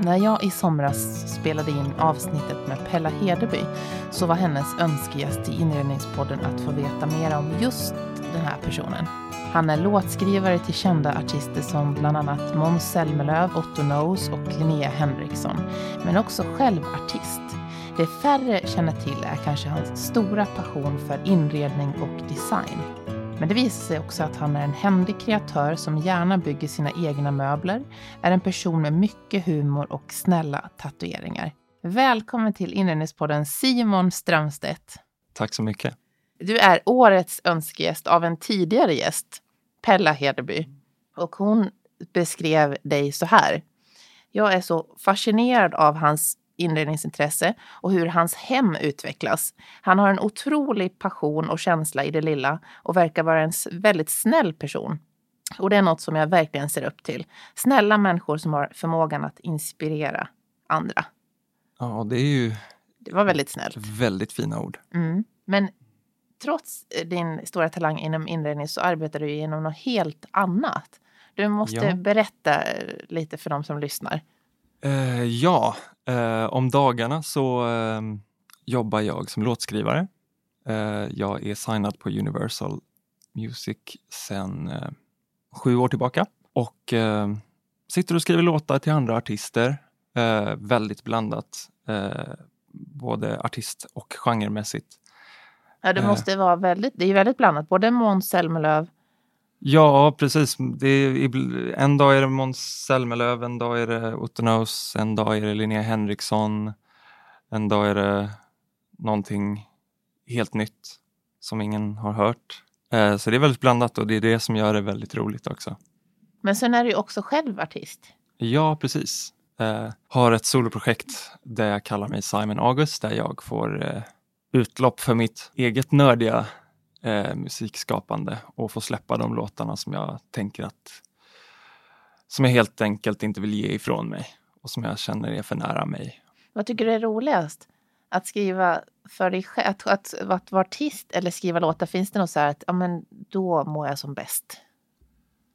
När jag i somras spelade in avsnittet med Pella Hedeby så var hennes önskegäst i inredningspodden att få veta mer om just den här personen. Han är låtskrivare till kända artister som bland annat Måns Zelmerlöw, Otto Knows och Linnea Henriksson, men också själv artist. Det färre känner till är kanske hans stora passion för inredning och design. Men det visar sig också att han är en händig kreatör som gärna bygger sina egna möbler, är en person med mycket humor och snälla tatueringar. Välkommen till Inredningspodden Simon Strömstedt. Tack så mycket. Du är årets önskegäst av en tidigare gäst, Pella Hedeby. Och hon beskrev dig så här. Jag är så fascinerad av hans inredningsintresse och hur hans hem utvecklas. Han har en otrolig passion och känsla i det lilla och verkar vara en väldigt snäll person. Och det är något som jag verkligen ser upp till. Snälla människor som har förmågan att inspirera andra. Ja, det är ju... Det var väldigt snällt. Väldigt fina ord. Mm. Men trots din stora talang inom inredning så arbetar du inom något helt annat. Du måste ja. berätta lite för de som lyssnar. Uh, ja, uh, om dagarna så uh, jobbar jag som låtskrivare. jag är signad på Universal Music sedan sju år tillbaka och sitter och skriver låtar till andra artister. väldigt blandat, både artist och genremässigt. Ja, det måste vara väldigt, det är väldigt blandat, både Måns Zelmerlöw Ja, precis. Är, en dag är det Måns Zelmerlöw, en dag är det Knows, en dag är det Linnea Henriksson, en dag är det någonting helt nytt som ingen har hört. Eh, så det är väldigt blandat och det är det som gör det väldigt roligt också. Men sen är du också själv artist. Ja, precis. Eh, har ett soloprojekt där jag kallar mig Simon August där jag får eh, utlopp för mitt eget nördiga eh, musikskapande och få släppa de låtarna som jag tänker att som jag helt enkelt inte vill ge ifrån mig och som jag känner är för nära mig. Vad tycker du är roligast? Att skriva för dig själv, att, att, att vara artist eller skriva låtar? Finns det något så här att ja, men då mår jag som bäst?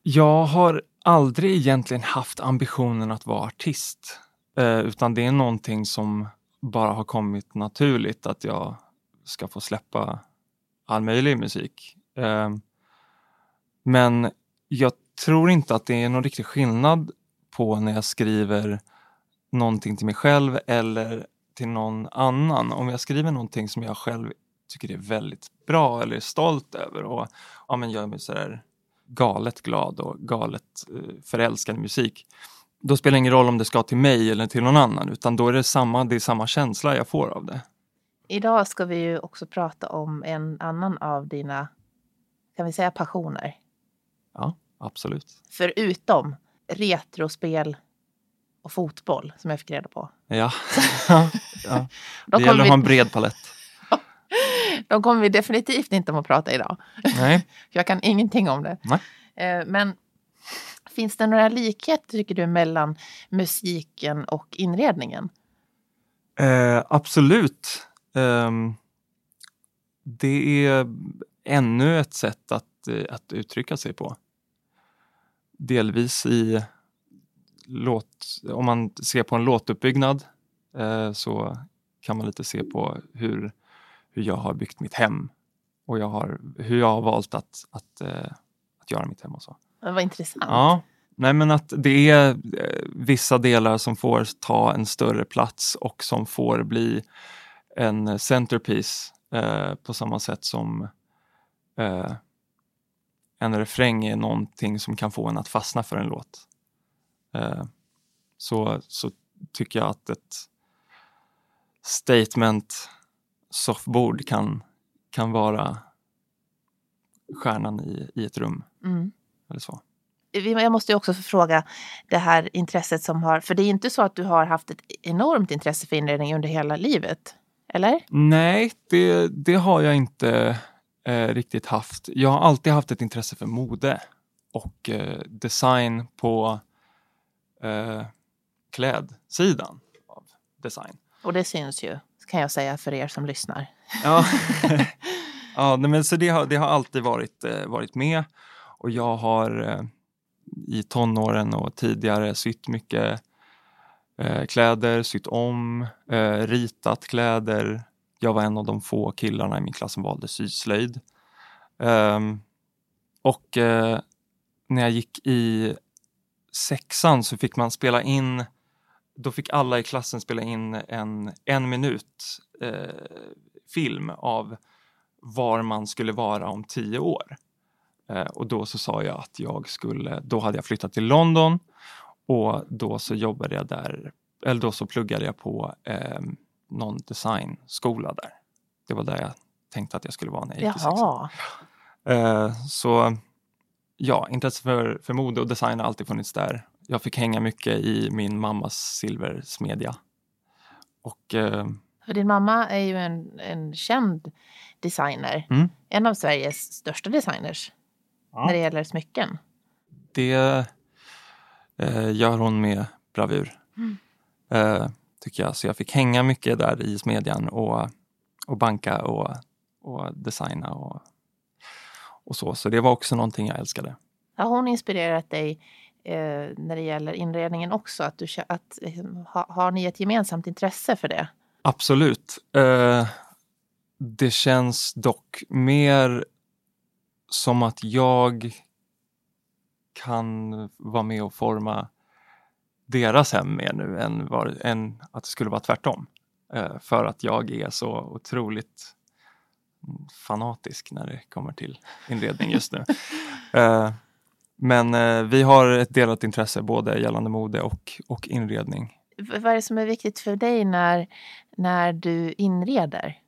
Jag har aldrig egentligen haft ambitionen att vara artist, eh, utan det är någonting som bara har kommit naturligt att jag ska få släppa all möjlig musik. Ehm, men jag tror inte att det är någon riktig skillnad på när jag skriver någonting till mig själv eller till någon annan. Om jag skriver någonting som jag själv tycker är väldigt bra eller är stolt över och ja, men gör mig sådär galet glad och galet eh, förälskad i musik. Då spelar det ingen roll om det ska till mig eller till någon annan utan då är det samma, det är samma känsla jag får av det. Idag ska vi ju också prata om en annan av dina, kan vi säga passioner? Ja, absolut. Förutom retrospel och fotboll som jag fick reda på. Ja, ja. det gäller att ha en bred palett. De kommer vi definitivt inte att prata idag. Nej. Jag kan ingenting om det. Nej. Eh, men finns det några likheter tycker du mellan musiken och inredningen? Eh, absolut. Um, det är ännu ett sätt att, eh, att uttrycka sig på. Delvis i låt, om man ser på en låtuppbyggnad eh, så kan man lite se på hur, hur jag har byggt mitt hem och jag har, hur jag har valt att, att, eh, att göra mitt hem och så. Vad intressant. Ja, nej men att det är eh, vissa delar som får ta en större plats och som får bli en centerpiece eh, på samma sätt som eh, en refräng är någonting som kan få en att fastna för en låt. Eh, så, så tycker jag att ett statement soffbord kan, kan vara stjärnan i, i ett rum. Mm. Eller så. Jag måste också fråga det här intresset som har, för det är inte så att du har haft ett enormt intresse för inredning under hela livet. Eller? Nej, det, det har jag inte eh, riktigt haft. Jag har alltid haft ett intresse för mode och eh, design på eh, klädsidan av design. Och det syns ju, kan jag säga för er som lyssnar. Ja, ja men så det har, det har alltid varit, eh, varit med och jag har eh, i tonåren och tidigare sytt mycket eh, kläder, sytt om, eh, ritat kläder. Jag var en av de få killarna i min klass som valde syslöjd. Um, och eh, när jag gick i sexan så fick man spela in, då fick alla i klassen spela in en en minut eh, film av var man skulle vara om tio år. Eh, och då så sa jag att jag skulle, då hade jag flyttat till London och då så jobbade jag där, eller då så pluggade jag på eh, någon designskola där. Det var där jag tänkte att jag skulle vara när jag gick i sexan. Eh, så ja, intresse för, för mode och design har alltid funnits där. Jag fick hänga mycket i min mammas silversmedja. Och, eh, för din mamma är ju en, en känd designer. Mm. En av Sveriges största designers Ja. när det gäller smycken. det eh, gör hon med bravur. Mm. Eh, tycker jag. Så jag fick hänga mycket där i smedjan och, och banka och, och designa och, och så. Så det var också någonting jag älskade. Har hon inspirerat dig eh, när det gäller inredningen också? Att du, att, eh, ha, har ni ett gemensamt intresse för det? Absolut. Eh, det känns dock mer som att jag kan vara med och forma deras hem mer nu än, var, än att det skulle vara tvärtom. Eh, för att jag är så otroligt fanatisk när det kommer till inredning just nu. Eh, men eh, vi har ett delat intresse både gällande mode och, och inredning. Vad är det som är viktigt för dig när, när du inreder?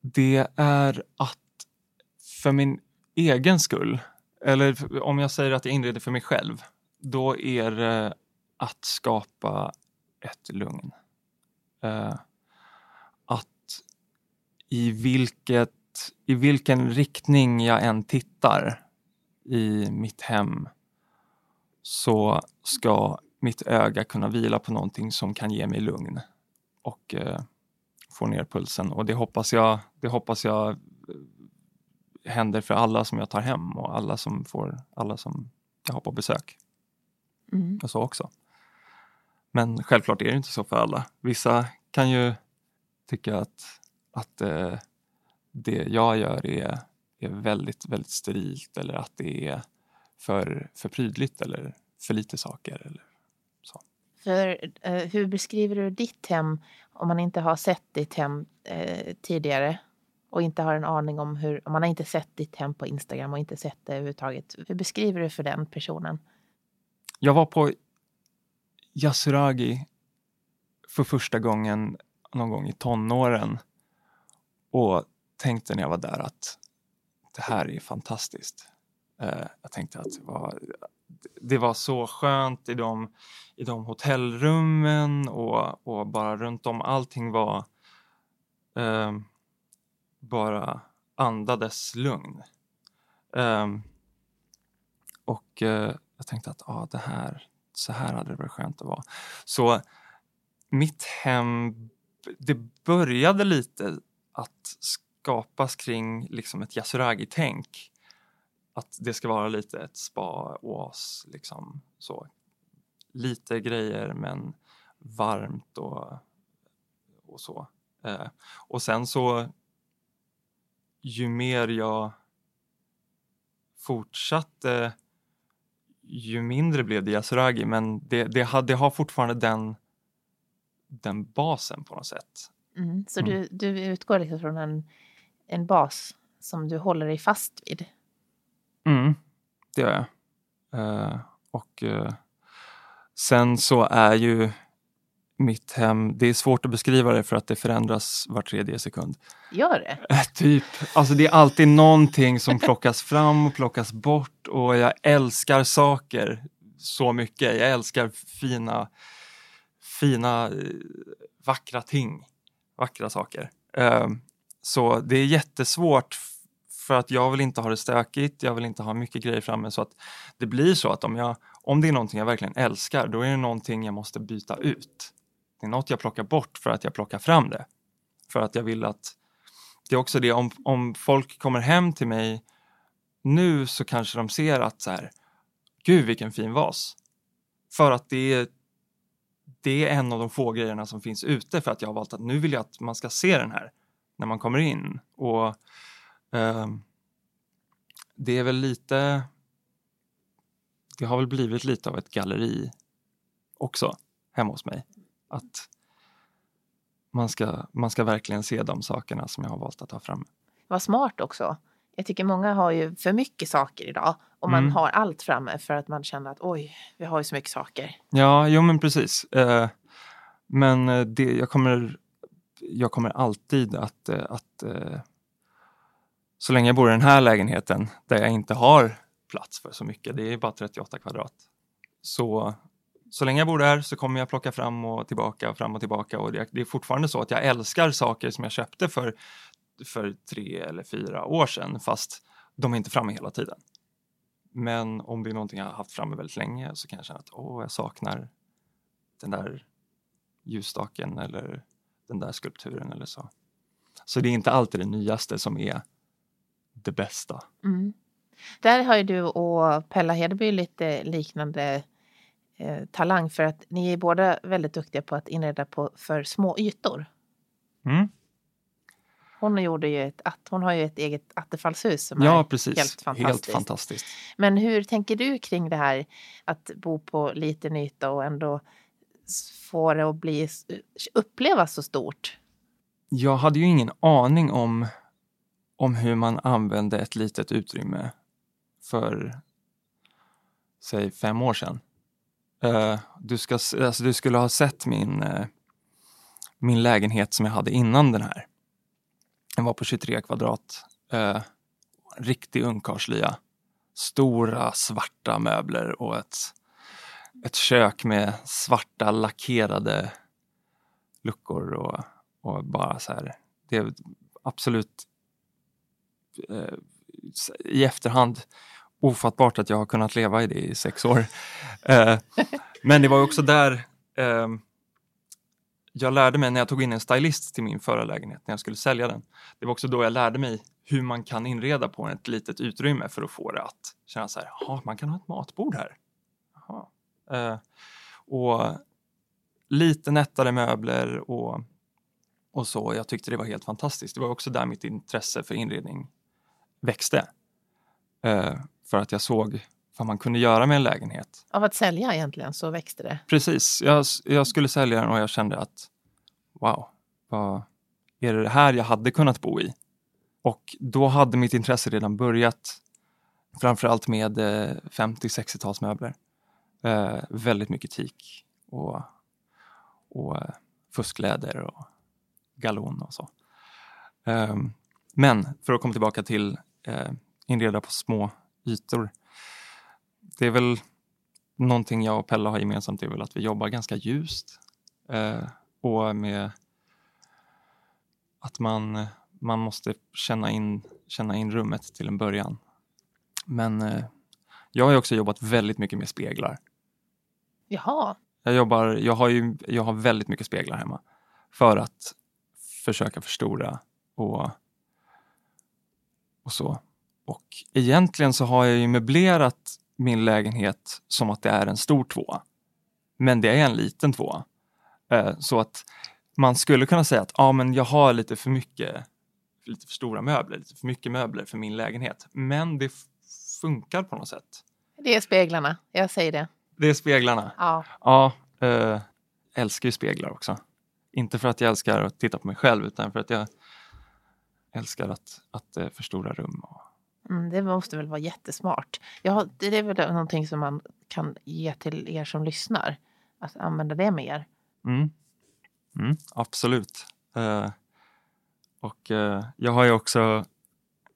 Det är att för min egen skull, eller om jag säger att jag inreder för mig själv, då är det att skapa ett lugn. Eh, att i, vilket, i vilken riktning jag än tittar i mitt hem så ska mitt öga kunna vila på någonting som kan ge mig lugn och eh, få ner pulsen. Och det hoppas jag, det hoppas jag eh, händer för alla som jag tar hem och alla som, får, alla som jag har på besök Mm. och så också. Men självklart är det inte så för alla. Vissa kan ju tycka att, att eh, det jag gör är, är väldigt, väldigt sterilt eller att det är för, för prydligt eller för lite saker. Eller så. För, eh, hur beskriver du ditt hem om man inte har sett ditt hem eh, tidigare och inte har en aning om hur, man har inte sett ditt hem på Instagram och inte sett det överhuvudtaget. Hur beskriver du för den personen? Jag var på Yasuragi för första gången någon gång i tonåren och tänkte när jag var där att det här är fantastiskt. Eh, jag tänkte att det var, det var så skönt i de, i de hotellrummen och, och bara runt om. Allting var eh, bara andades lugn. Um, och uh, jag tänkte att ah, det här, så här hade det varit skönt att vara. Så mitt hem, det började lite att skapas kring liksom ett Yasuragi-tänk. Att det ska vara lite ett spa-oas, liksom så. Lite grejer men varmt och, och så. Eh, och sen så ju mer jag fortsatte ju mindre blev det Yasuragi men det, det, har, det har fortfarande den, den basen på något sätt. Mm. Så Mm. du, du utgår liksom från en, en bas som du håller dig fast vid? Mm, det gör jag. Eh, och eh, sen så är ju mitt hem, det är svårt att beskriva det för att det förändras var tredje sekund. Gör det? Eh, typ, alltså det är alltid någonting som plockas fram och plockas bort och jag älskar saker så mycket. Jag älskar fina, fina, eh, vackra ting, vackra saker. Eh, Så det är jättesvårt för att jag vill inte ha det stökigt, jag vill inte ha mycket grejer framme så att det blir så att om, jag, om det är någonting jag verkligen älskar då är det någonting jag måste byta ut. Det är något jag plockar bort för att jag plockar fram det. För att jag vill att det är också det, om, om folk kommer hem till mig nu så kanske de ser att så här, gud vilken fin vas. För att det är, det är en av de få grejerna som finns ute för att jag har valt att nu vill jag att man ska se den här när man kommer in. Och eh, det är väl lite, det har väl blivit lite av ett galleri också hemma hos mig. Att man ska, man ska verkligen se de sakerna som jag har valt att ta fram. Vad smart också. Jag tycker många har ju för mycket saker idag och man Mm. har allt framme för att man känner att oj, vi har ju så mycket saker. Ja, jo men precis. Eh, men eh, det, jag, kommer, jag kommer alltid att, eh, att så länge jag bor i den här lägenheten där jag inte har plats för så mycket, det är bara 38 kvadrat. Så, så länge jag bor där så kommer jag plocka fram och tillbaka, fram och tillbaka och det, det är fortfarande så att jag älskar saker som jag köpte för, för tre eller fyra år sedan fast de är inte framme hela tiden. Men om det är någonting jag har haft framme väldigt länge så kan jag känna att åh, jag saknar den där ljusstaken eller den där skulpturen eller så. Så det är inte alltid det nyaste som är det bästa. Mm. Där har ju du och Pella Hedeby lite liknande eh, talang för att ni är båda väldigt duktiga på att inreda på för små ytor. Mm. Hon, gjorde ju ett, hon har ju ett eget attefallshus som Ja, är precis. helt fantastiskt. fantastiskt. Men hur tänker du kring det här att bo på liten yta och ändå få det att bli, upplevas så stort? Jag hade ju ingen aning om, om hur man använde ett litet utrymme för, säg fem år sedan. Eh, du, ska, alltså, du skulle ha sett min, uh, min lägenhet som jag hade innan den här. Den var på 23 kvadrat. Uh, riktig ungkarlslya. Stora svarta möbler och ett, ett kök med svarta lackerade luckor och, och bara så här. Det är absolut i efterhand ofattbart att jag har kunnat leva i det i sex år. Eh, men det var också där eh, jag lärde mig när jag tog in en stylist till min förra lägenhet när jag skulle sälja den. Det var också då jag lärde mig hur man kan inreda på ett litet utrymme för att få det att känna så här, jaha, man kan ha ett matbord här. Eh, och lite nättare möbler och, och så. Jag tyckte det var helt fantastiskt. Det var också där mitt intresse för inredning växte. Eh, för att jag såg vad man kunde göra med en lägenhet. Av att sälja egentligen så växte det. Precis, jag, jag skulle sälja den och jag kände att wow, vad är det här jag hade kunnat bo i? Och då hade mitt intresse redan börjat, framförallt med eh, 50-60-talsmöbler. Eh, väldigt mycket teak och, och eh, fuskläder och galon och så. Ehm, men för att komma tillbaka till eh, inreda på små ytor. Det är väl någonting jag och Pella har gemensamt är väl att vi jobbar ganska ljust eh, och med att man, man måste känna in, känna in rummet till en början. Men eh, jag har ju också jobbat väldigt mycket med speglar. Jaha, Jag, jobbar, jag, har ju, jag har väldigt mycket speglar hemma för att försöka förstora och, och så. Och egentligen så har jag ju möblerat min lägenhet som att det är en stor tvåa. Men det är en liten tvåa. Eh, så att man skulle kunna säga att ja, men jag har lite för mycket, lite för stora möbler, lite för mycket möbler för min lägenhet. Men det funkar på något sätt. det är speglarna. Jag säger det. Det är speglarna. Ja. Ja, eh, älskar ju speglar också. Inte för att jag älskar att titta på mig själv utan för att jag älskar att, att eh, förstora rum. Och, Mm, det måste väl vara jättesmart. Ja, det är väl någonting som man kan ge till er som lyssnar. Att använda det mer. mm. Mm, absolut. Eh, och eh, jag har ju också,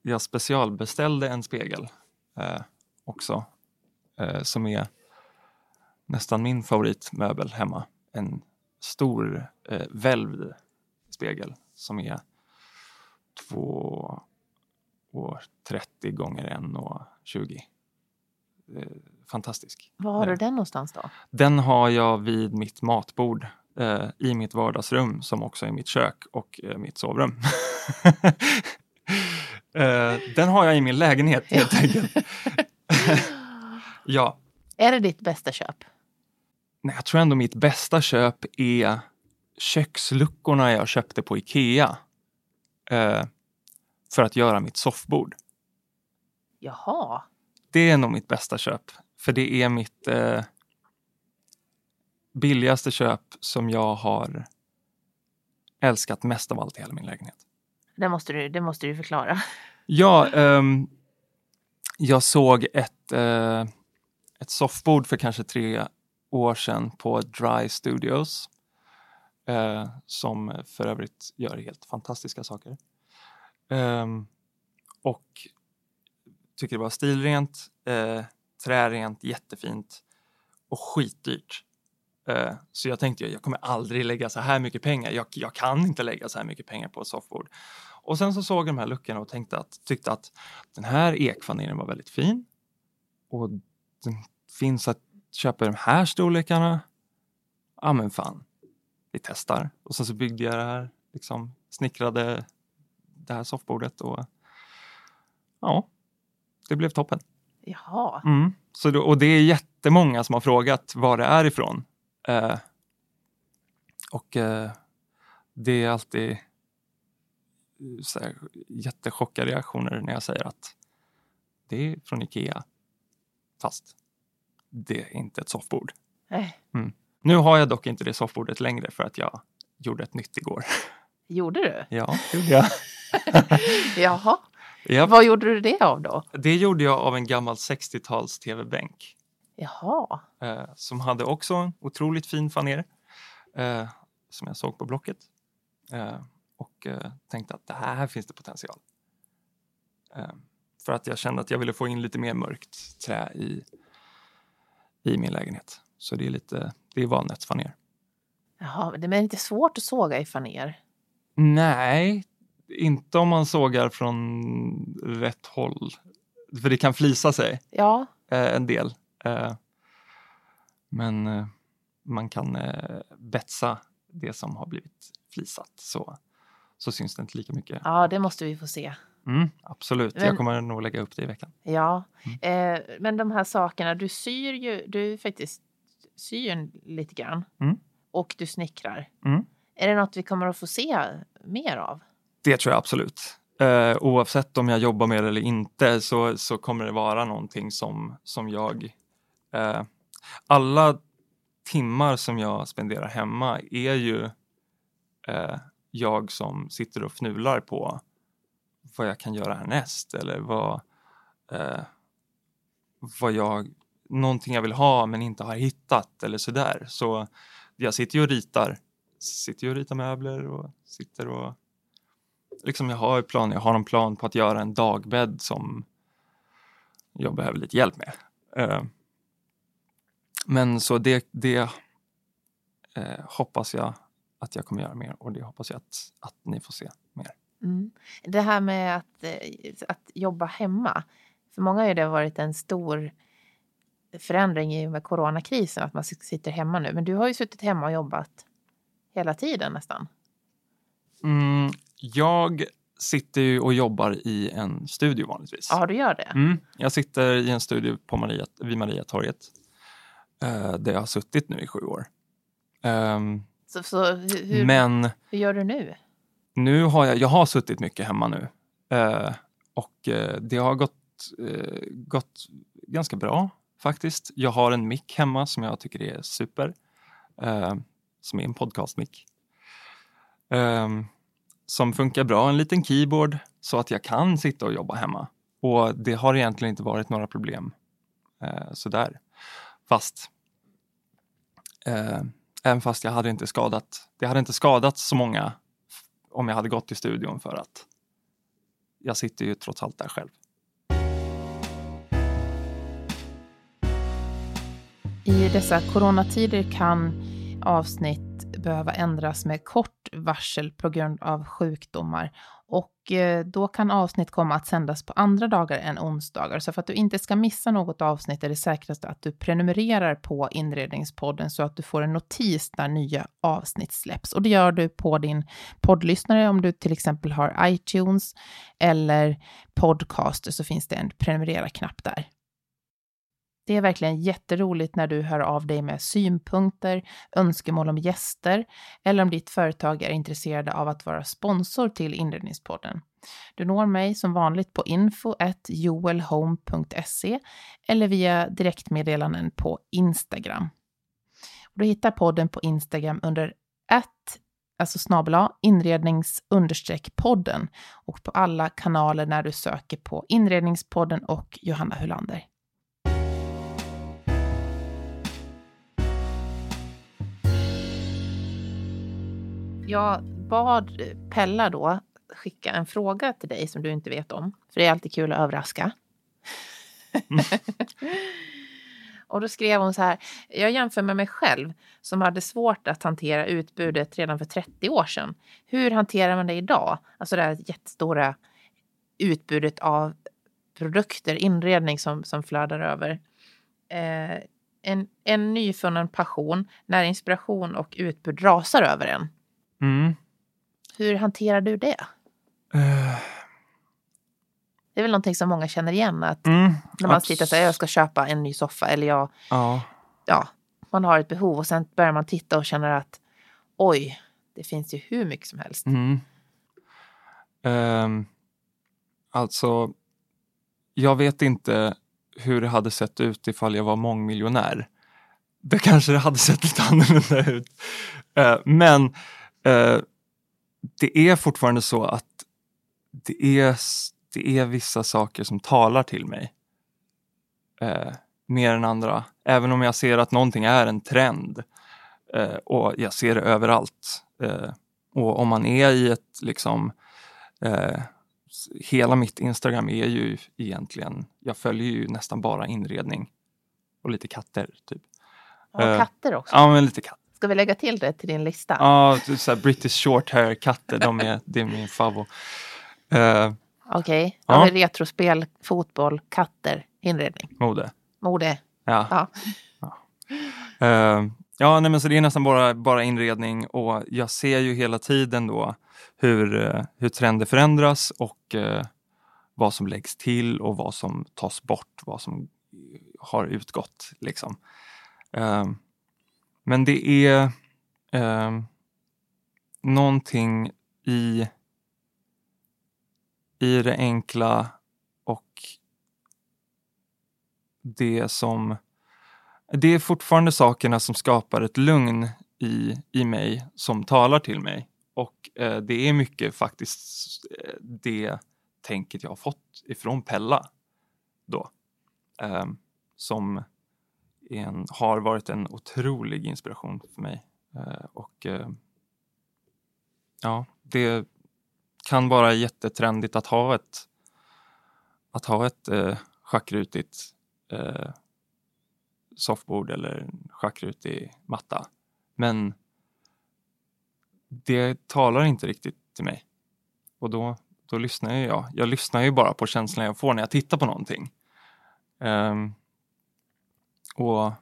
jag specialbeställde en spegel eh, också eh, som är nästan min favoritmöbel hemma. En stor eh, välvd spegel som är två och 30 gånger en och 20. Eh, fantastisk. Var har du den någonstans då? Den har jag vid mitt matbord eh, i mitt vardagsrum som också är mitt kök och eh, mitt sovrum. eh, den har jag i min lägenhet helt enkelt. ja, Är det ditt bästa köp? nej, jag tror ändå mitt bästa köp är köksluckorna jag köpte på Ikea. Eh, för att göra mitt soffbord. Jaha. Det är nog mitt bästa köp. För det är mitt eh, billigaste köp som jag har älskat mest av allt i hela min lägenhet. Det måste du, det måste du förklara. Ja, ehm, jag såg ett, eh, ett soffbord för kanske tre år sedan på Dry Studios. Eh, som för övrigt gör helt fantastiska saker. Um, och tycker det var stilrent, eh, trärent, jättefint och skitdyrt. Eh, så jag tänkte jag kommer aldrig lägga så här mycket pengar. Jag, jag kan inte lägga så här mycket pengar på ett soffbord. Och sen så såg jag de här luckorna och tänkte att, tyckte att den här ekfanelen var väldigt fin. Och den finns att köpa i de här storlekarna. Ja men fan, vi testar. Och sen så byggde jag det här, liksom snickrade det här soffbordet och ja, det blev toppen. Jaha. Mm. Så och det är jättemånga som har frågat var det är ifrån. Eh, och eh, det är alltid så här, jättechocka reaktioner när jag säger att det är från Ikea. Fast det är inte ett soffbord. Eh, Nu har jag dock inte det soffbordet längre för att jag gjorde ett nytt igår. gjorde du? Ja, det gjorde jag. Jaha. Japp. Vad gjorde du det av då? Det gjorde jag av en gammal 60-tals tv-bänk. Jaha. eh, som hade också en otroligt fin faner eh, som jag såg på Blocket. Eh, och tänkte att det här, finns det potential. För att jag kände att jag ville få in lite mer mörkt trä i, i min lägenhet. Så det är lite, det är valnötsfaner. Jaha, men det är inte svårt att såga i faner. Nej, inte om man sågar från rätt håll. För det kan flisa sig Ja, eh, en del. Eh, men eh, man kan betsa det som har blivit flisat så, så syns det inte lika mycket. ja, det måste vi få se. Mm, absolut, Men- jag kommer nog lägga upp det i veckan. Ja, Mm. eh, men de här sakerna, du syr ju, du faktiskt syr lite grann Mm. och du snickrar. Är det något vi kommer att få se mer av? Det tror jag absolut. Eh, oavsett om jag jobbar med det eller inte så, så kommer det vara någonting som, som jag... Eh, alla timmar som jag spenderar hemma är ju eh, jag som sitter och fnular på vad jag kan göra härnäst eller vad, eh, vad jag, någonting jag vill ha men inte har hittat eller sådär. Så jag sitter ju och ritar, sitter ju och ritar möbler och sitter och liksom jag har ju plan, jag har en plan på att göra en dagbädd som jag behöver lite hjälp med. Eh, men så det, det eh, hoppas jag att jag kommer göra mer och det hoppas jag att, att ni får se mer. Mm. Det här med att, eh, att jobba hemma. För många har det varit en stor förändring i och med coronakrisen, att man sitter hemma nu. Men du har ju suttit hemma och jobbat hela tiden nästan. Mm, jag sitter ju och jobbar i en studio vanligtvis. Ja, du gör det? Mm, jag sitter i en studio på Maria, vid Mariatorget eh, där jag har suttit nu i sju år. Ehm, Så, så hur, men hur gör du nu? nu har jag, jag har suttit mycket hemma nu eh, och eh, det har gått, eh, gått ganska bra faktiskt. Jag har en mick hemma som jag tycker är super, eh, som är en podcastmick. Um, som funkar bra, en liten keyboard så att jag kan sitta och jobba hemma. Och det har egentligen inte varit några problem uh, sådär. Fast uh, även fast jag hade inte skadat, det hade inte skadat så många om jag hade gått till studion för att jag sitter ju trots allt där själv. I dessa coronatider kan avsnitt behöva ändras med kort varsel på grund av sjukdomar. Och eh, då kan avsnitt komma att sändas på andra dagar än onsdagar. Så för att du inte ska missa något avsnitt är det säkrast att du prenumererar på Inredningspodden så att du får en notis när nya avsnitt släpps. Och det gör du på din poddlyssnare om du till exempel har iTunes eller Podcaster så finns det en prenumerera-knapp där. Det är verkligen jätteroligt när du hör av dig med synpunkter, önskemål om gäster eller om ditt företag är intresserade av att vara sponsor till Inredningspodden. Du når mig som vanligt på info.joelhome.se eller via direktmeddelanden på Instagram. Du hittar podden på Instagram under att alltså snabel inrednings podden och på alla kanaler när du söker på Inredningspodden och Johanna Hulander. Jag bad Pella då skicka en fråga till dig som du inte vet om. För det är alltid kul att överraska. Mm. Och då skrev hon så här, jag jämför med mig själv som hade svårt att hantera utbudet redan för 30 år sedan. Hur hanterar man det idag? Alltså det här jättestora utbudet av produkter, inredning som, som flödar över. Eh, en, en nyfunnen passion när inspiration och utbud rasar över en. Mm. Hur hanterar du det? Uh det är väl någonting som många känner igen. Att mm, när man sitter säger jag ska köpa en ny soffa eller jag, ja. ja, man har ett behov och sen börjar man titta och känner att oj, det finns ju hur mycket som helst. Mm. Um, alltså, jag vet inte hur det hade sett ut ifall jag var mångmiljonär. Det kanske det hade sett lite annorlunda ut. Uh, men uh, det är fortfarande så att det är det är vissa saker som talar till mig. Eh, mer än andra. Även om jag ser att någonting är en trend. Eh, och jag ser det överallt. Eh, och om man är i ett liksom eh, Hela mitt Instagram är ju egentligen, jag följer ju nästan bara inredning. Och lite katter typ. Eh, katter också? Ja, men lite katter. Ska vi lägga till det till din lista? Ja, så British short hair katter, de är, det är min favorit. Uh, Okej, okay. ja. retrospel, fotboll, katter, inredning. Mode. Mode. Ja. Ja, ja. Uh, ja nej, men så det är nästan bara, bara inredning och jag ser ju hela tiden då hur, uh, hur trender förändras och uh, vad som läggs till och vad som tas bort, vad som har utgått. Liksom. Ehm, men det är eh, någonting i i det enkla och det som... Det är fortfarande sakerna som skapar ett lugn i, i mig som talar till mig. Och eh, det är mycket faktiskt eh, det tänket jag har fått ifrån Pella då. Eh, som en, har varit en otrolig inspiration för mig. Eh, och eh, ja, det, kan vara jättetrendigt att ha ett, att ha ett eh, schackrutigt eh, soffbord eller schackrutig matta. Men det talar inte riktigt till mig. Och då, då lyssnar jag. Jag lyssnar ju bara på känslan jag får när jag tittar på någonting. Um, och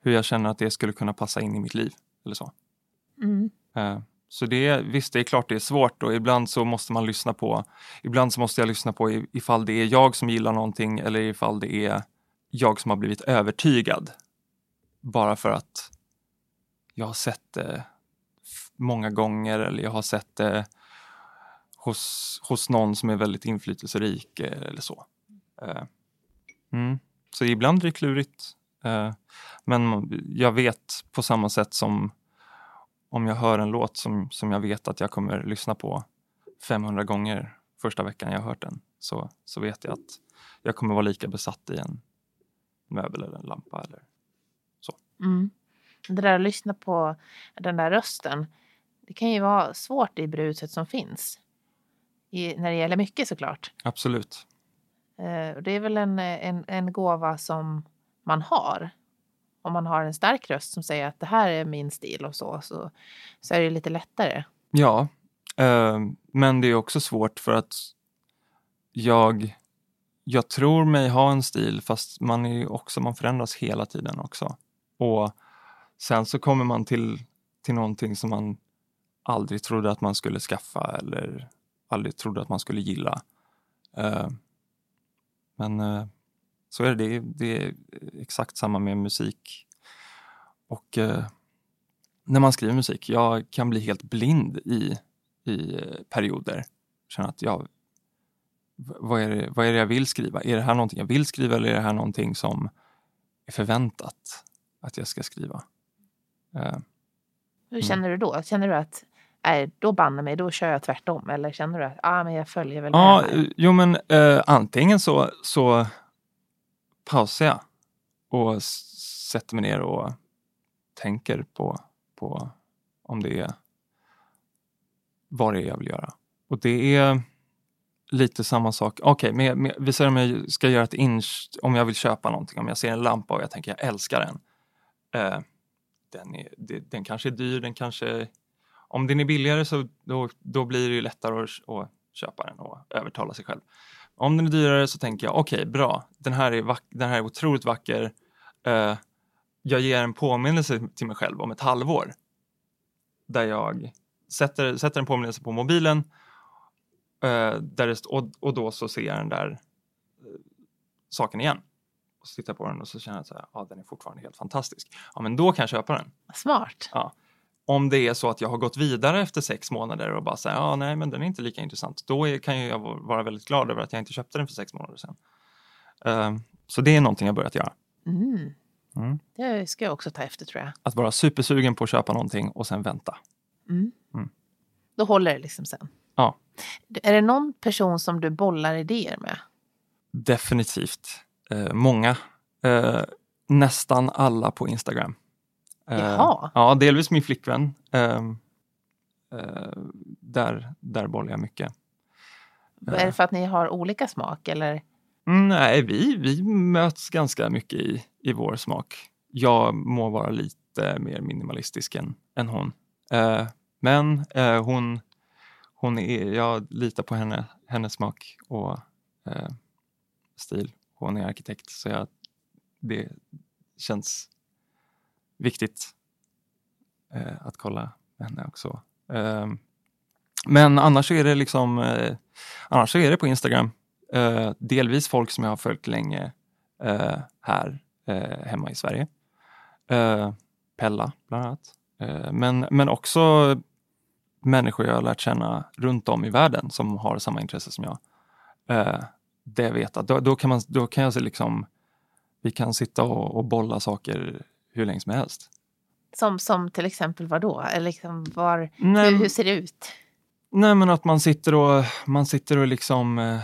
hur jag känner att det skulle kunna passa in i mitt liv. Eller så. Mm. Uh, så det, visst, det är klart det är svårt och ibland så måste man lyssna på, ibland så måste jag lyssna på ifall det är jag som gillar någonting eller ifall det är jag som har blivit övertygad. Bara för att jag har sett det många gånger eller jag har sett det hos, hos någon som är väldigt inflytelserik eh, eller så. Eh, mm. Så ibland är det klurigt. Eh, men jag vet på samma sätt som om jag hör en låt som, som jag vet att jag kommer lyssna på 500 gånger första veckan jag har hört den så, så vet jag att jag kommer vara lika besatt i en möbel eller en lampa eller så. Mm. Det där att lyssna på den där rösten, det kan ju vara svårt i bruset som finns. I, när det gäller mycket såklart. Absolut. Eh, det är väl en, en, en gåva som man har om man har en stark röst som säger att det här är min stil och så, så, så är det lite lättare. Ja, eh, men det är också svårt för att jag, jag tror mig ha en stil fast man är också, man förändras hela tiden också. Och sen så kommer man till, till någonting som man aldrig trodde att man skulle skaffa eller aldrig trodde att man skulle gilla. Eh, men eh, Så är det. Det är exakt samma med musik. Och eh, när man skriver musik, jag kan bli helt blind i, i perioder. Känna att jag, vad är, det, vad är det jag vill skriva? Är det här någonting jag vill skriva eller är det här någonting som är förväntat att jag ska skriva? Eh, Hur känner du då? Känner du att nej, då banne mig, då kör jag tvärtom? Eller känner du att ah, men jag följer väl Ja, med jo men eh, antingen så, så pausar jag och sätter mig ner och tänker på, på om det är vad det är jag vill göra. Och det är lite samma sak. Okej, okay, men, vi säger om jag ska göra ett inch, om jag vill köpa någonting, om jag ser en lampa och jag tänker jag älskar den. Eh, den, är, den kanske är dyr, den kanske om den är billigare så då, då blir det lättare att, att, köpa den och övertala sig själv. Om den är dyrare så tänker jag okej, okay, bra, den här, är den här är otroligt vacker. Uh, jag ger en påminnelse till mig själv om ett halvår där jag sätter, sätter en påminnelse på mobilen uh, där det, och, och då så ser jag den där uh, saken igen. Och så tittar jag på den och så känner jag att ah, den är fortfarande helt fantastisk. Ja, men då kan jag köpa den. Smart. Ja om det är så att jag har gått vidare efter sex månader och bara säger ja, nej, men den är inte lika intressant. Då är, kan jag vara väldigt glad över att jag inte köpte den för sex månader sedan. Uh, så det är någonting jag börjat göra. Mm. Mm. Det ska jag också ta efter tror jag. Att vara supersugen på att köpa någonting och sen vänta. Mm. mm. Då håller det liksom sen. Ja. Är det någon person som du bollar idéer med? Definitivt. Uh, många. Uh, nästan alla på Instagram. Eh, Jaha. ja, delvis min flickvän. Ehm, eh, där, där bollar jag mycket. Är det för att ni har olika smak eller? Nej, vi, vi möts ganska mycket i, i vår smak. Jag må vara lite mer minimalistisk än, än hon. Eh, men hon, hon är, jag litar på henne, hennes smak och stil. Hon är arkitekt så jag, det känns viktigt eh, att kolla henne också. Eh, men annars är det liksom, eh, annars är det på Instagram. Eh, delvis folk som jag har följt länge eh, här eh, hemma i Sverige. Eh, Pella bland annat. Eh, men, men också människor jag har lärt känna runt om i världen som har samma intresse som jag. Eh, det jag vet att då, då, kan man, då kan jag liksom, vi kan sitta och, och bolla saker hur länge som helst. Som, som till exempel vad då? Eller liksom var, Nej, hur, hur, ser det ut? Nej men att man sitter och, man sitter och liksom eh,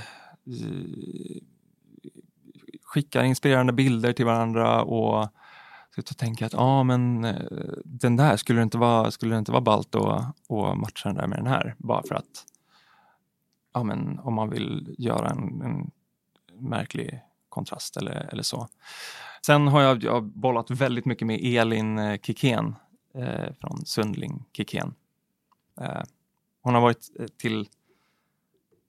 skickar inspirerande bilder till varandra och sitter och tänker att ah, men eh, den där skulle det inte vara, skulle det inte vara ballt att, att matcha den där med den här bara för att ja, men om man vill göra en, en märklig kontrast eller, eller så. Sen har jag, jag har bollat väldigt mycket med Elin eh, Kikén eh, från Sundling Kikén. Eh, hon har varit eh, till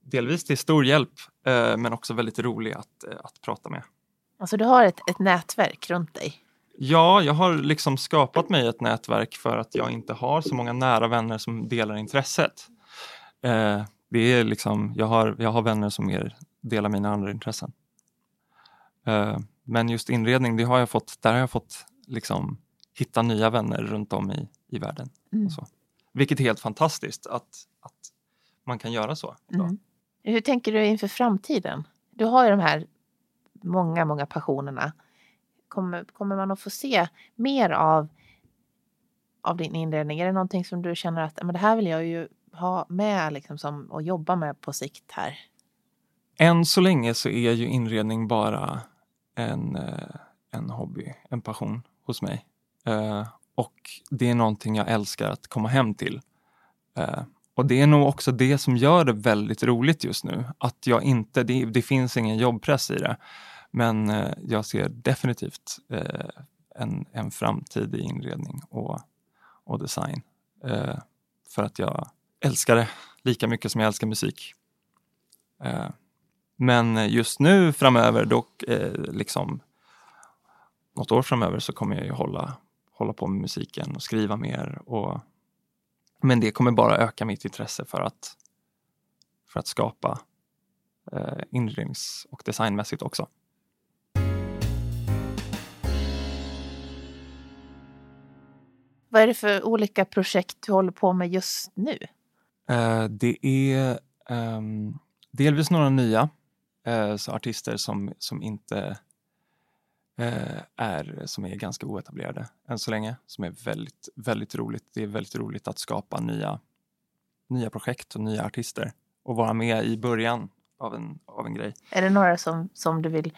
delvis till stor hjälp eh, men också väldigt rolig att, eh, att prata med. Alltså du har ett, ett nätverk runt dig? Ja, jag har liksom skapat mig ett nätverk för att jag inte har så många nära vänner som delar intresset. det är liksom, jag, har, jag har vänner som mer delar mina andra intressen. Men just inredning, det har jag fått, där har jag fått liksom hitta nya vänner runt om i, i världen. Mm. så. Vilket är helt fantastiskt att, att man kan göra så. Mm. Hur tänker du inför framtiden? Du har ju de här många, många passionerna. Kommer, kommer man att få se mer av, av din inredning? Är det någonting som du känner att men det här vill jag ju ha med liksom, som, och jobba med på sikt här? Än så länge så är ju inredning bara en, eh, en hobby, en passion hos mig. Eh, och det är någonting jag älskar att komma hem till. Eh, och det är nog också det som gör det väldigt roligt just nu. Att jag inte, det, det finns ingen jobbpress i det. Men jag ser definitivt en, en framtid i inredning och, och design. för att jag älskar det lika mycket som jag älskar musik. Men eh, just nu framöver, dock, eh, liksom, något år framöver så kommer jag ju hålla, hålla på med musiken och skriva mer. Och, men det kommer bara öka mitt intresse för att, för att skapa eh, inrednings och designmässigt också. Vad är det för olika projekt du håller på med just nu? Eh, det är eh, delvis några nya eh, så artister som, som inte eh, är, som är ganska oetablerade än så länge, som är väldigt, väldigt roligt. Det är väldigt roligt att skapa nya, nya projekt och nya artister och vara med i början av en, av en grej. Är det några som, som du vill,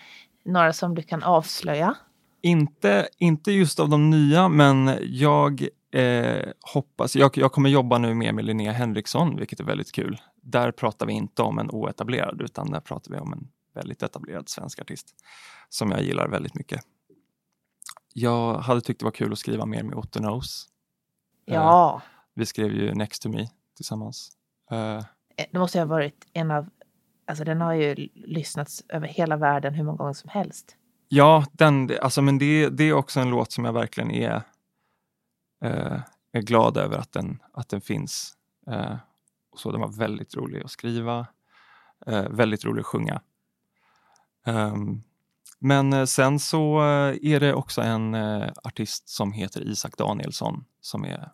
några som du kan avslöja? Inte, inte just av de nya, men jag eh, hoppas, jag, jag kommer jobba nu mer med Linnea Henriksson, vilket är väldigt kul. Där pratar vi inte om en oetablerad, utan där pratar vi om en väldigt etablerad svensk artist som jag gillar väldigt mycket. Jag hade tyckt det var kul att skriva mer med Otto Knows. Ja, Eh, vi skrev ju Next to me tillsammans. Eh, Eh, det måste ha varit en av, alltså den har ju lyssnats över hela världen hur många gånger som helst. Ja, den, alltså, men det, det är också en låt som jag verkligen är, är glad över att den, att den finns. Och så, den var väldigt rolig att skriva, eh, väldigt rolig att sjunga. Ehm, men eh, sen så eh, är det också en eh, artist som heter Isak Danielsson som är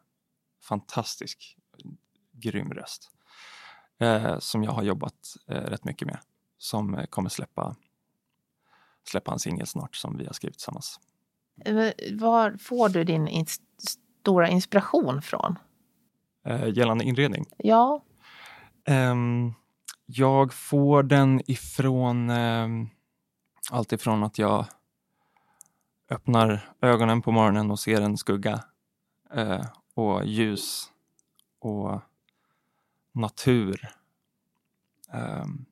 fantastisk, grym röst. Eh, som jag har jobbat eh, rätt mycket med. Som kommer släppa släppa en singel snart som vi har skrivit tillsammans. Var får du din ins- stora inspiration från? Eh, gällande inredning. Ja, Ehm, jag får den ifrån um, allt ifrån att jag öppnar ögonen på morgonen och ser en skugga eh, och ljus och natur. Ehm,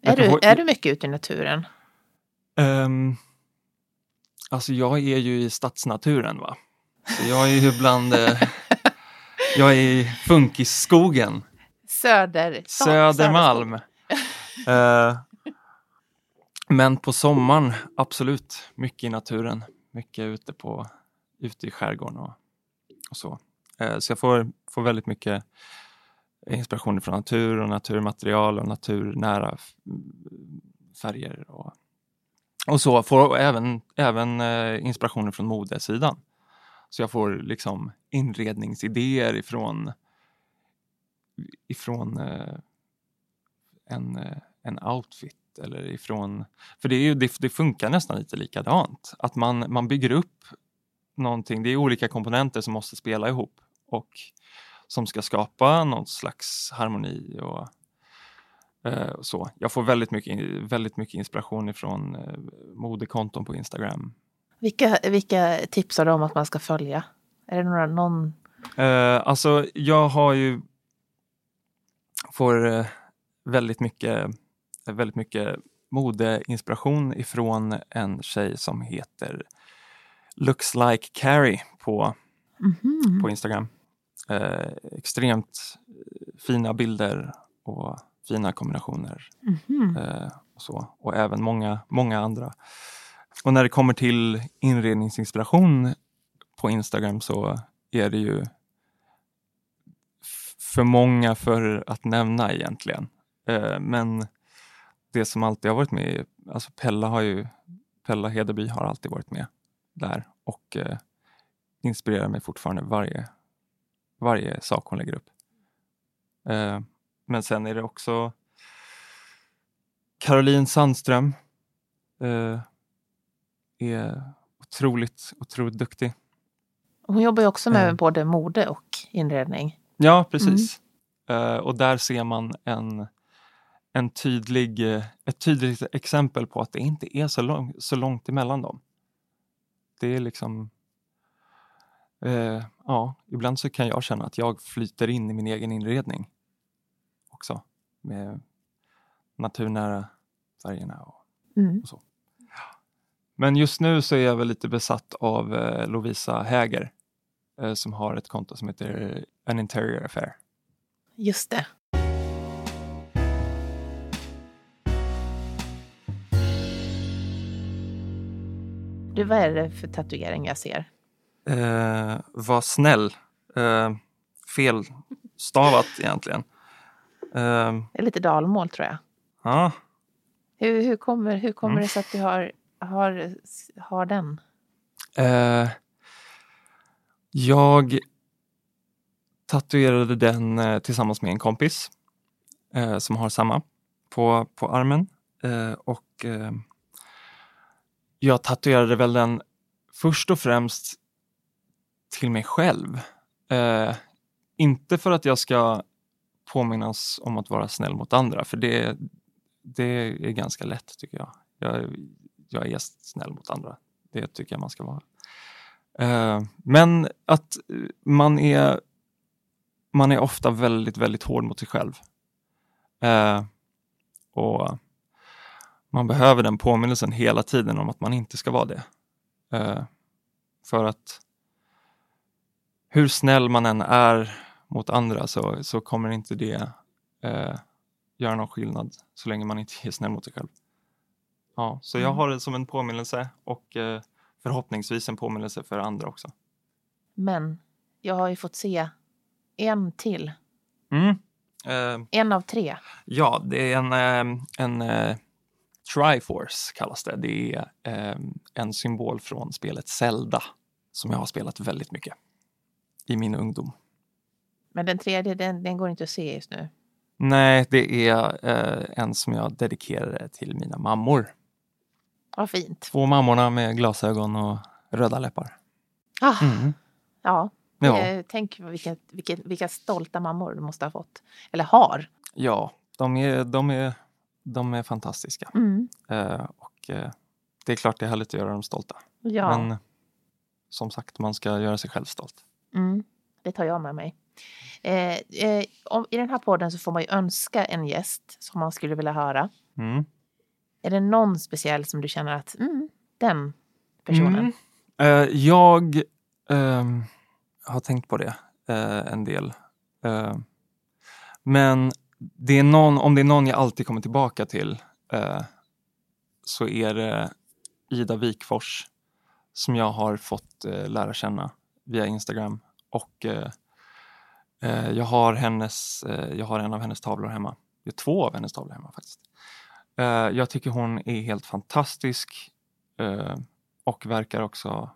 jag är du, få- är du mycket ute i naturen? Ehm, alltså jag är ju i stadsnaturen va. Så jag är ju bland, eh, jag är i funkisskogen, Söder, Södermalm. Eh, men på sommaren, absolut, mycket i naturen. Mycket ute, på, ute i skärgården och, och så. Eh, så jag får, får väldigt mycket inspiration från natur och naturmaterial och naturnära färger och, och så. Får även, även eh, inspiration från modesidan. Så jag får liksom inredningsidéer ifrån, ifrån eh, en, eh, en outfit eller ifrån... För det, är ju, det, det funkar nästan lite likadant. Att man, man bygger upp någonting. Det är olika komponenter som måste spela ihop och som ska skapa någon slags harmoni och eh, så. Jag får väldigt mycket, väldigt mycket inspiration ifrån eh, modekonton på Instagram. Vilka, vilka tipsar du om att man ska följa? Är det några, någon? Eh, alltså, jag har ju får eh, väldigt mycket, väldigt mycket modeinspiration ifrån en tjej som heter Looks like Carrie på, Mhm. på Instagram. Eh, extremt fina bilder och fina kombinationer Mhm. eh, och så. Och även många, många andra. Och när det kommer till inredningsinspiration på Instagram så är det ju för många för att nämna egentligen. Eh, men det som alltid har varit med, alltså Pella har ju, Pella Hedeby har alltid varit med där och eh, inspirerar mig fortfarande varje, varje sak hon lägger upp. Eh, men sen är det också Caroline Sandström. Eh, är otroligt, otroligt duktig. Hon jobbar ju också med både mode och inredning. Ja, precis. Eh, och där ser man en, en tydlig, eh, ett tydligt exempel på att det inte är så, lång, så långt emellan dem. Det är liksom... Eh, ja, ibland så kan jag känna att jag flyter in i min egen inredning också. Med naturnära färgerna och Mm. Men just nu så är jag väl lite besatt av eh, Lovisa Häger eh, som har ett konto som heter An Interior Affair. Just det. Du, vad är det för tatuering jag ser? Eh, var snäll. Eh, felstavat egentligen. Det är lite dalmål tror jag. ja, Hur, hur kommer, hur kommer Mm. det sig att du har, har, har den? Jag tatuerade den eh, tillsammans med en kompis eh, som har samma på, på armen. Eh, och eh, jag tatuerade väl den först och främst till mig själv. Eh, inte för att jag ska påminnas om att vara snäll mot andra, för det, det är ganska lätt tycker jag. jag. Jag är snäll mot andra. Det tycker jag man ska vara. Eh, men att man är, man är ofta väldigt, väldigt hård mot sig själv. Eh, och man behöver den påminnelsen hela tiden om att man inte ska vara det. Eh, för att hur snäll man än är mot andra så, så kommer inte det eh, göra någon skillnad så länge man inte är snäll mot sig själv. Ja, så jag Mm. har det som en påminnelse och eh, förhoppningsvis en påminnelse för andra också. Men jag har ju fått se en till. Mm. Eh, En av tre. ja, det är en, eh, en eh, Triforce kallas det. Det är eh, en symbol från spelet Zelda som jag har spelat väldigt mycket i min ungdom. Men den tredje, den, den går inte att se just nu. Nej, det är eh, en som jag dedikerade till mina mammor. Vad fint. Två mammorna med glasögon och röda läppar. Ah, Mm. Ja, Ja, eh, tänk vilket, vilket, vilka stolta mammor du måste ha fått. Eller har. ja de, är, de, är, de är fantastiska. Mm. Eh, och eh, det är klart det är härligt att göra dem stolta. Ja, Men som sagt, man ska göra sig själv stolt. mm. det tar jag med mig. Eh, eh, om, I den här podden så får man ju önska en gäst som man skulle vilja höra. Mm. Är det någon speciell som du känner att mm, den personen? Mm. Eh, jag ehm, har tänkt på det eh, en del. Eh, men det är någon, om det är någon jag alltid kommer tillbaka till eh, så är det Ida Wikfors som jag har fått eh, lära känna via Instagram. Och eh, eh jag, har hennes, eh, jag har en av hennes tavlor hemma. Jag har två av hennes tavlor hemma faktiskt. Eh, jag tycker hon är helt fantastisk eh, och verkar också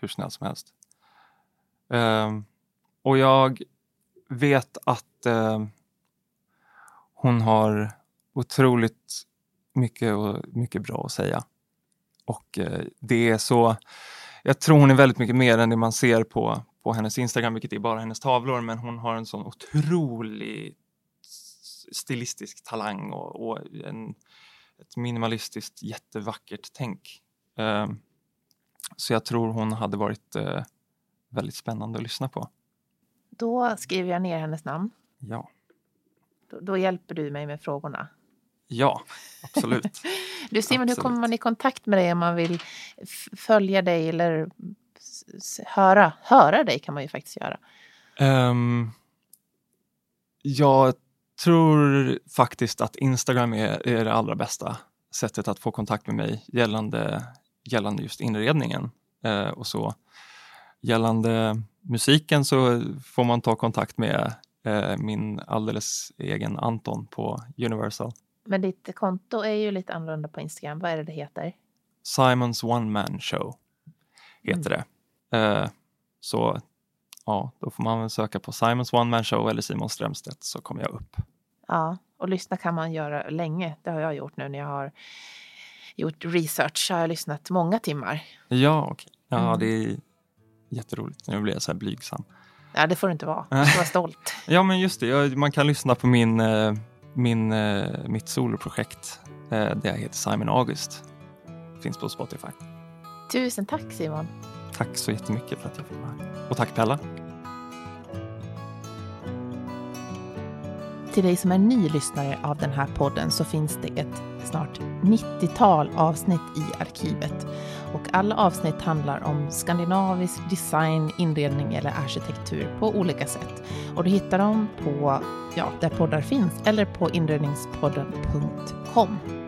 hur snäll som helst. Eh, och jag vet att eh, hon har otroligt mycket, och mycket bra att säga. Och eh, det är så, jag tror hon är väldigt mycket mer än det man ser på, på hennes Instagram, vilket är bara hennes tavlor, men hon har en sån otrolig stilistisk talang och, och en, ett minimalistiskt jättevackert tänk. Eh, så jag tror hon hade varit eh, väldigt spännande att lyssna på. Då skriver jag ner hennes namn. Ja, Då, då hjälper du mig med frågorna. ja absolut. Du Simon, hur Absolut. kommer man i kontakt med dig om man vill följa dig eller höra, höra dig kan man ju faktiskt göra. Ehm, jag tror faktiskt att Instagram är, är det allra bästa sättet att få kontakt med mig gällande, gällande just inredningen. Eh, och så Gällande musiken så får man ta kontakt med eh, min alldeles egen Anton på Universal. Men ditt konto är ju lite annorlunda på Instagram. Vad är det det heter? Simons One Man Show heter det. Eh, så ja, då får man väl söka på Simons One Man Show eller Simon Strömstedt så kommer jag upp. Ja, och lyssna kan man göra länge. Det har jag gjort nu när jag har gjort research. Så har jag lyssnat många timmar. Ja, okej. Ja, Mm. det är jätteroligt. Nu blir jag så här blygsam. Ja, det får du inte vara. Du ska vara stolt. Ja, men just det. Man kan lyssna på min, eh, min, eh, mitt soloprojekt eh, där jag heter Simon August. Finns på Spotify. Tusen tack Simon. Tack så jättemycket för att jag fick vara här. Och tack Pella. Till dig som är ny lyssnare av den här podden så finns det ett snart 90-tal avsnitt i arkivet. Och alla avsnitt handlar om skandinavisk design, inredning eller arkitektur på olika sätt. Och du hittar dem på, ja, där poddar finns eller på inredningspodden.com.